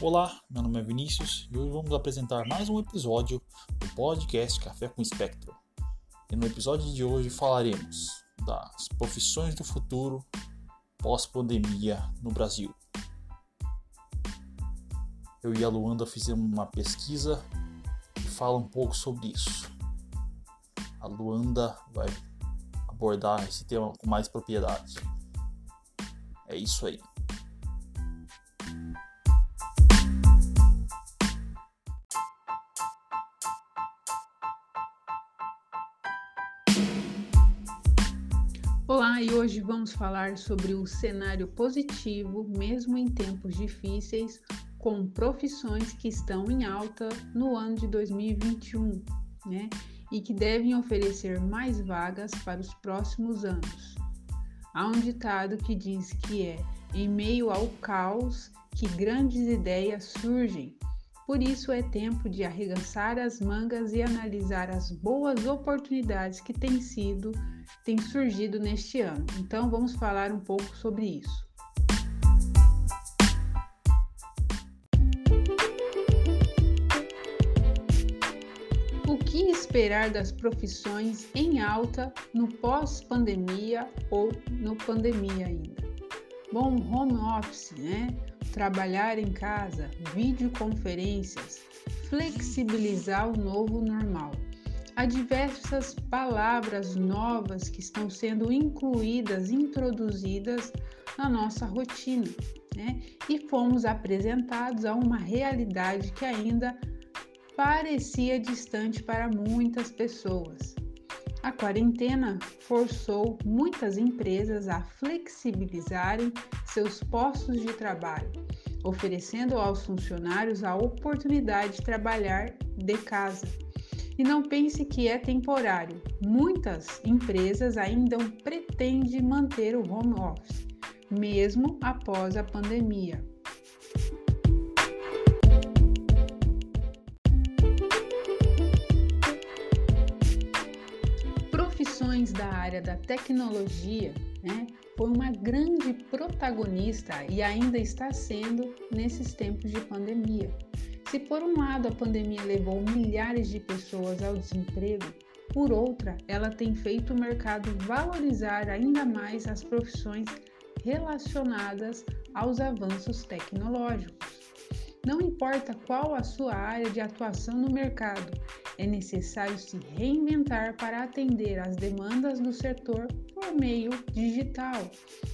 Olá, meu nome é Vinícius e hoje vamos apresentar mais um episódio do podcast Café com Espectro. E no episódio de hoje falaremos das profissões do futuro pós-pandemia no Brasil. Eu e a Luanda fizemos uma pesquisa que fala um pouco sobre isso. A Luanda vai abordar esse tema com mais propriedade. É isso aí. Olá, e hoje vamos falar sobre o cenário positivo, mesmo em tempos difíceis, com profissões que estão em alta no ano de 2021, né? E que devem oferecer mais vagas para os próximos anos. Há um ditado que diz que é em meio ao caos que grandes ideias surgem. Por isso é tempo de arregaçar as mangas e analisar as boas oportunidades que têm sido tem surgido neste ano. Então vamos falar um pouco sobre isso. O que esperar das profissões em alta no pós-pandemia ou no pandemia ainda? Bom, home office, né? Trabalhar em casa, videoconferências, flexibilizar o novo normal há diversas palavras novas que estão sendo incluídas, introduzidas na nossa rotina, né? E fomos apresentados a uma realidade que ainda parecia distante para muitas pessoas. A quarentena forçou muitas empresas a flexibilizarem seus postos de trabalho, oferecendo aos funcionários a oportunidade de trabalhar de casa e não pense que é temporário. Muitas empresas ainda pretendem manter o home office, mesmo após a pandemia. Profissões da área da tecnologia né, foi uma grande protagonista e ainda está sendo nesses tempos de pandemia. Se por um lado a pandemia levou milhares de pessoas ao desemprego, por outra, ela tem feito o mercado valorizar ainda mais as profissões relacionadas aos avanços tecnológicos. Não importa qual a sua área de atuação no mercado, é necessário se reinventar para atender às demandas do setor por meio digital,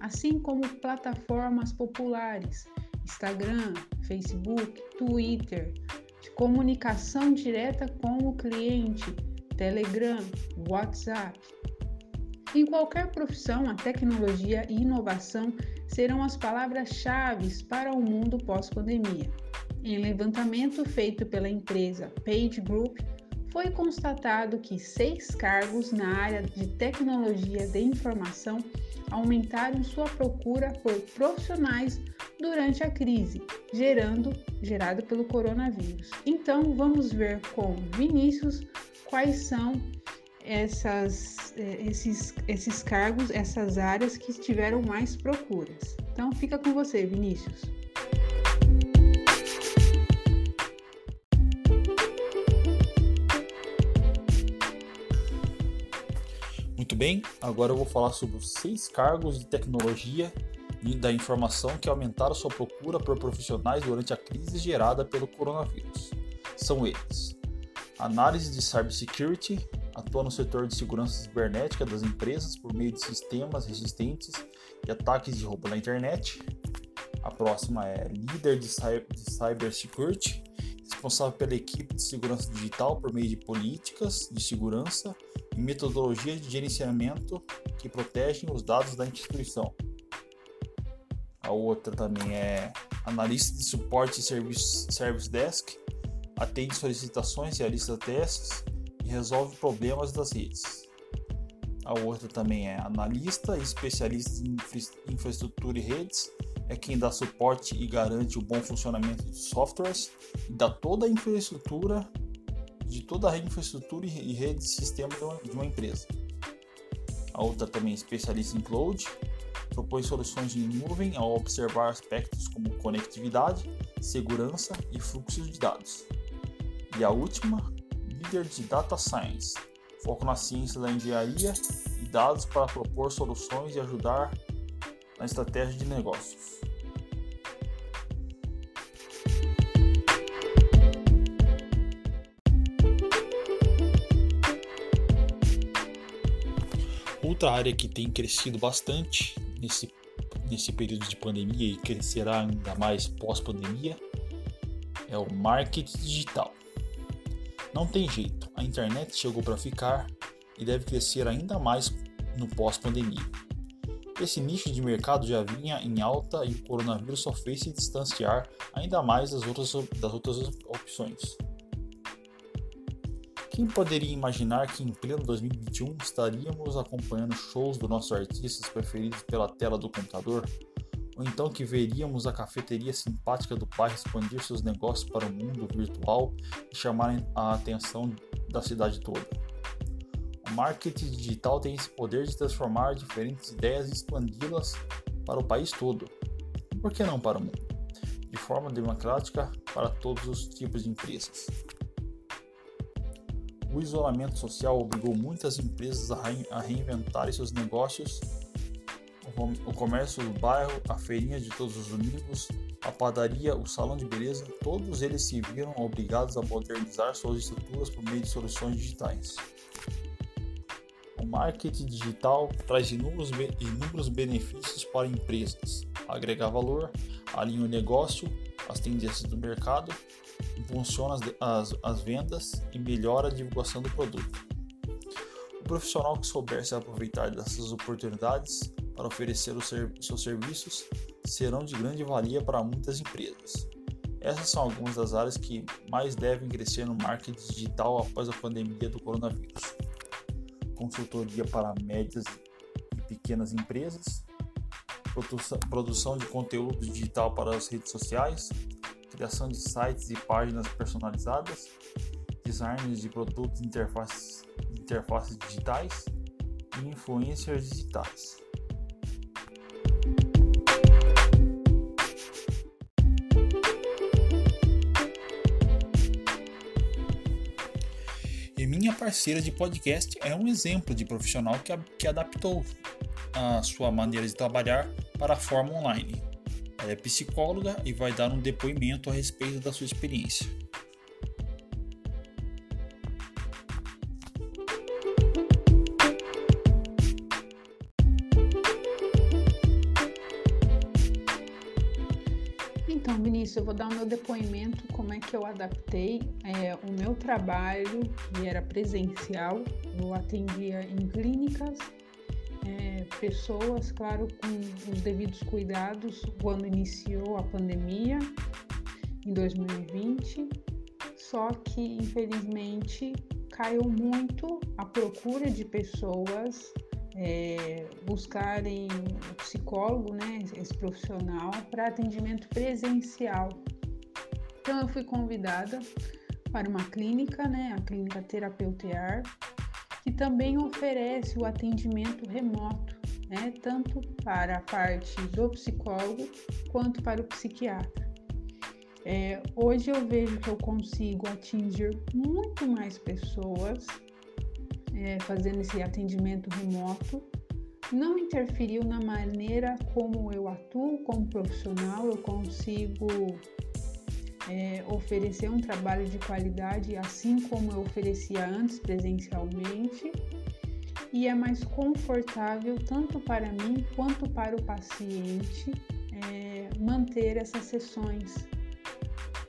assim como plataformas populares Instagram, Facebook, Twitter, de comunicação direta com o cliente, Telegram, WhatsApp. Em qualquer profissão, a tecnologia e inovação serão as palavras-chave para o mundo pós-pandemia. Em levantamento feito pela empresa Page Group, foi constatado que seis cargos na área de tecnologia de informação aumentaram sua procura por profissionais durante a crise, gerando gerado pelo coronavírus. Então, vamos ver com Vinícius quais são essas, eh, esses, esses cargos, essas áreas que tiveram mais procuras. Então, fica com você, Vinícius. Muito bem, agora eu vou falar sobre os seis cargos de tecnologia e da informação que aumentaram sua procura por profissionais durante a crise gerada pelo coronavírus. São eles: análise de cybersecurity, atua no setor de segurança cibernética das empresas por meio de sistemas resistentes e ataques de roubo na internet. A próxima é líder de cybersecurity, responsável pela equipe de segurança digital por meio de políticas de segurança e metodologias de gerenciamento que protegem os dados da instituição. A outra também é analista de suporte e service, service desk, atende solicitações, realiza testes e resolve problemas das redes. A outra também é analista e especialista em infraestrutura e redes, é quem dá suporte e garante o bom funcionamento de softwares e dá toda a infraestrutura de toda a infraestrutura e rede de sistema de uma empresa. A outra também é especialista em cloud, propõe soluções em nuvem ao observar aspectos como conectividade, segurança e fluxos de dados. E a última, líder de Data Science, foco na ciência da engenharia e dados para propor soluções e ajudar na estratégia de negócios. Outra área que tem crescido bastante nesse, nesse período de pandemia e crescerá ainda mais pós-pandemia é o marketing digital. Não tem jeito, a internet chegou para ficar e deve crescer ainda mais no pós-pandemia. Esse nicho de mercado já vinha em alta e o coronavírus só fez se distanciar ainda mais das outras, das outras opções. Quem poderia imaginar que em pleno 2021 estaríamos acompanhando shows dos nossos artistas preferidos pela tela do computador? Ou então que veríamos a cafeteria simpática do bairro expandir seus negócios para o mundo virtual e chamarem a atenção da cidade toda? O marketing digital tem esse poder de transformar diferentes ideias e expandi-las para o país todo. Por que não para o mundo? De forma democrática para todos os tipos de empresas. O isolamento social obrigou muitas empresas a reinventarem seus negócios. O comércio do bairro, a feirinha de todos os domingos, a padaria, o salão de beleza, todos eles se viram obrigados a modernizar suas estruturas por meio de soluções digitais. O marketing digital traz inúmeros, inúmeros benefícios para empresas, agrega valor, alinha o negócio, as tendências do mercado impulsiona as, as, as vendas e melhora a divulgação do produto. O profissional que souber se aproveitar dessas oportunidades para oferecer os ser, seus serviços serão de grande valia para muitas empresas. Essas são algumas das áreas que mais devem crescer no marketing digital após a pandemia do coronavírus. Consultoria para médias e pequenas empresas, produção de conteúdo digital para as redes sociais, criação de sites e páginas personalizadas, designs de produtos e interfaces, interfaces digitais e influencers digitais. E minha parceira de podcast é um exemplo de profissional que, que adaptou a sua maneira de trabalhar para a forma online. Ela é psicóloga e vai dar um depoimento a respeito da sua experiência. Então, Vinícius, eu vou dar o meu depoimento, como é que eu adaptei é, o meu trabalho, que era presencial, eu atendia em clínicas pessoas, claro, com os devidos cuidados quando iniciou a pandemia em 2020. Só que, infelizmente, caiu muito a procura de pessoas é, buscarem o psicólogo, né, esse profissional, para atendimento presencial. Então, eu fui convidada para uma clínica, né, a clínica Terapeutear, que também oferece o atendimento remoto né, tanto para a parte do psicólogo quanto para o psiquiatra. É, hoje eu vejo que eu consigo atingir muito mais pessoas é, fazendo esse atendimento remoto. Não interferiu na maneira como eu atuo como profissional, eu consigo é, oferecer um trabalho de qualidade assim como eu oferecia antes presencialmente e é mais confortável tanto para mim quanto para o paciente é, manter essas sessões.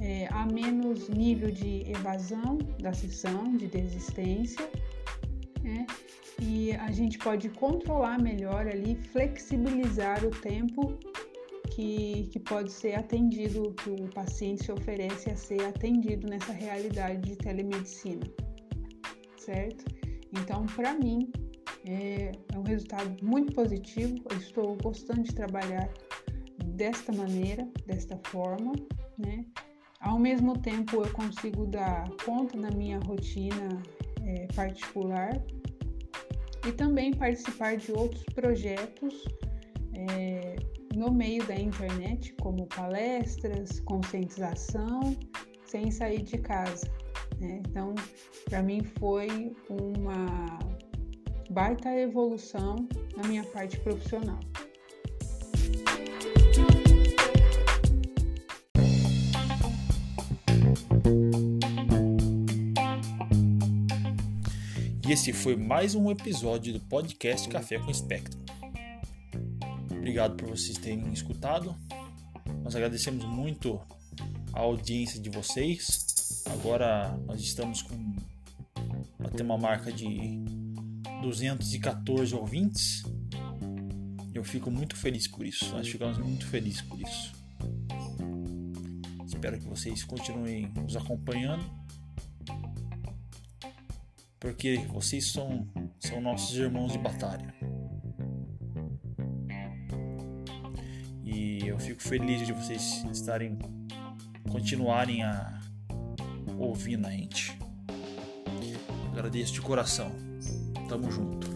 É, há menos nível de evasão da sessão, de desistência, né? e a gente pode controlar melhor ali, flexibilizar o tempo que, que pode ser atendido, que o paciente se oferece a ser atendido nessa realidade de telemedicina, certo? Então, para mim, é, é um resultado muito positivo. Eu estou gostando de trabalhar desta maneira, desta forma, né? Ao mesmo tempo, eu consigo dar conta da minha rotina é, particular e também participar de outros projetos é, no meio da internet, como palestras, conscientização, sem sair de casa. Né? Então, para mim foi uma baita evolução na minha parte profissional. E esse foi mais um episódio do podcast Café com Espectro. Obrigado por vocês terem escutado. Nós agradecemos muito a audiência de vocês. Agora nós estamos com até uma marca de 214 ouvintes. Eu fico muito feliz por isso. Nós ficamos muito felizes por isso. Espero que vocês continuem nos acompanhando. Porque vocês são, são nossos irmãos de batalha. fico feliz de vocês estarem continuarem a ouvir a gente. Agradeço de coração. Tamo junto.